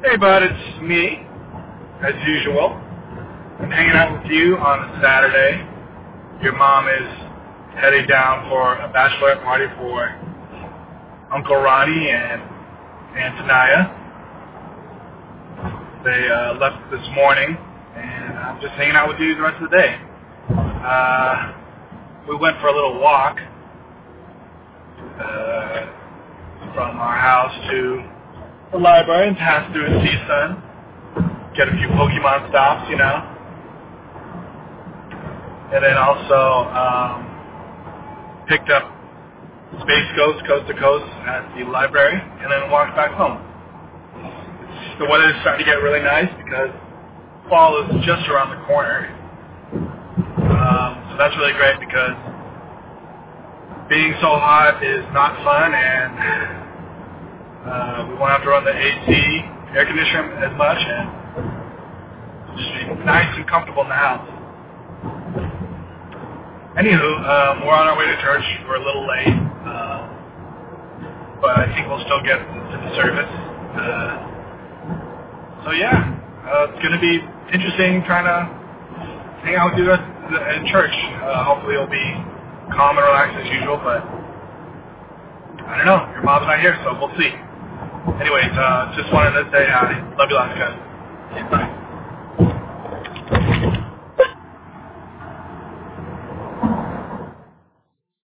Hey, bud, it's me, as usual. I'm hanging out with you on a Saturday. Your mom is heading down for a bachelorette party for Uncle Ronnie and Aunt Tanaya. They uh, left this morning, and I'm just hanging out with you the rest of the day. Uh, we went for a little walk uh, from our house to the library and passed through a CSUN. Get a few Pokemon stops, you know. And then also um, picked up Space Ghost Coast to Coast at the library and then walked back home. The weather is starting to get really nice because fall is just around the corner. Um, so that's really great because being so hot is not fun and uh, we won't have to run the AC air conditioner as much and just be nice and comfortable in the house. Anywho, um, we're on our way to church. We're a little late, uh, but I think we'll still get to the service. Uh, so yeah, uh, it's going to be interesting trying to hang out with you guys in church. Uh, hopefully it'll be calm and relaxed as usual, but I don't know. Your mom's not here, so we'll see. Anyways, uh, just wanted to say hi. Love you lots. Bye.